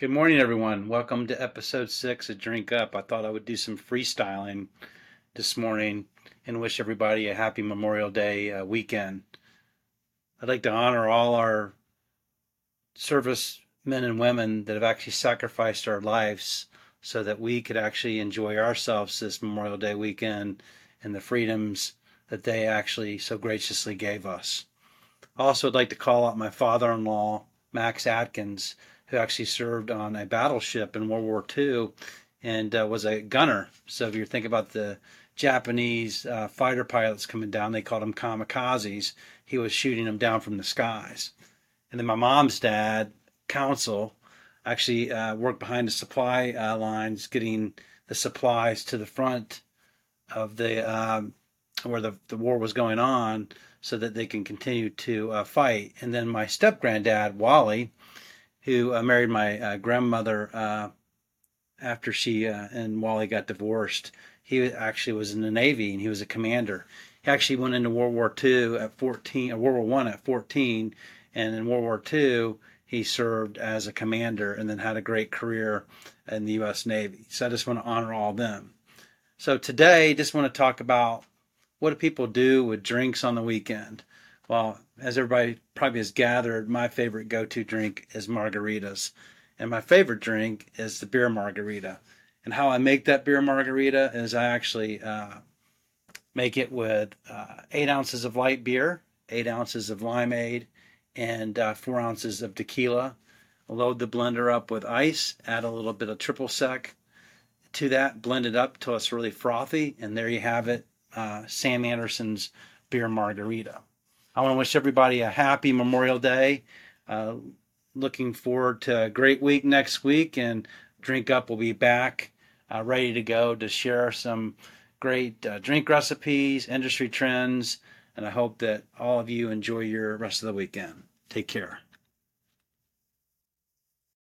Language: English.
Good morning, everyone. Welcome to episode six of Drink Up. I thought I would do some freestyling this morning and wish everybody a happy Memorial Day uh, weekend. I'd like to honor all our service men and women that have actually sacrificed our lives so that we could actually enjoy ourselves this Memorial Day weekend and the freedoms that they actually so graciously gave us. Also, I'd like to call out my father in law, Max Atkins, who actually served on a battleship in World War II and uh, was a gunner. So, if you think about the Japanese uh, fighter pilots coming down, they called them kamikazes. He was shooting them down from the skies. And then my mom's dad, Council, actually uh, worked behind the supply uh, lines, getting the supplies to the front of the um, where the, the war was going on so that they can continue to uh, fight. And then my step granddad, Wally, who uh, married my uh, grandmother uh, after she uh, and Wally got divorced, he actually was in the Navy and he was a commander. He actually went into World War II at 14, World War One at 14, and in World War II he served as a commander and then had a great career in the U.S. Navy. So I just want to honor all of them. So today, just want to talk about what do people do with drinks on the weekend? Well, as everybody probably has gathered, my favorite go to drink is margaritas. And my favorite drink is the beer margarita. And how I make that beer margarita is I actually uh, make it with uh, eight ounces of light beer, eight ounces of limeade, and uh, four ounces of tequila. Load the blender up with ice, add a little bit of triple sec to that, blend it up till it's really frothy, and there you have it uh, Sam Anderson's beer margarita. I want to wish everybody a happy Memorial Day. Uh, looking forward to a great week next week, and Drink Up will be back uh, ready to go to share some great uh, drink recipes, industry trends, and I hope that all of you enjoy your rest of the weekend. Take care.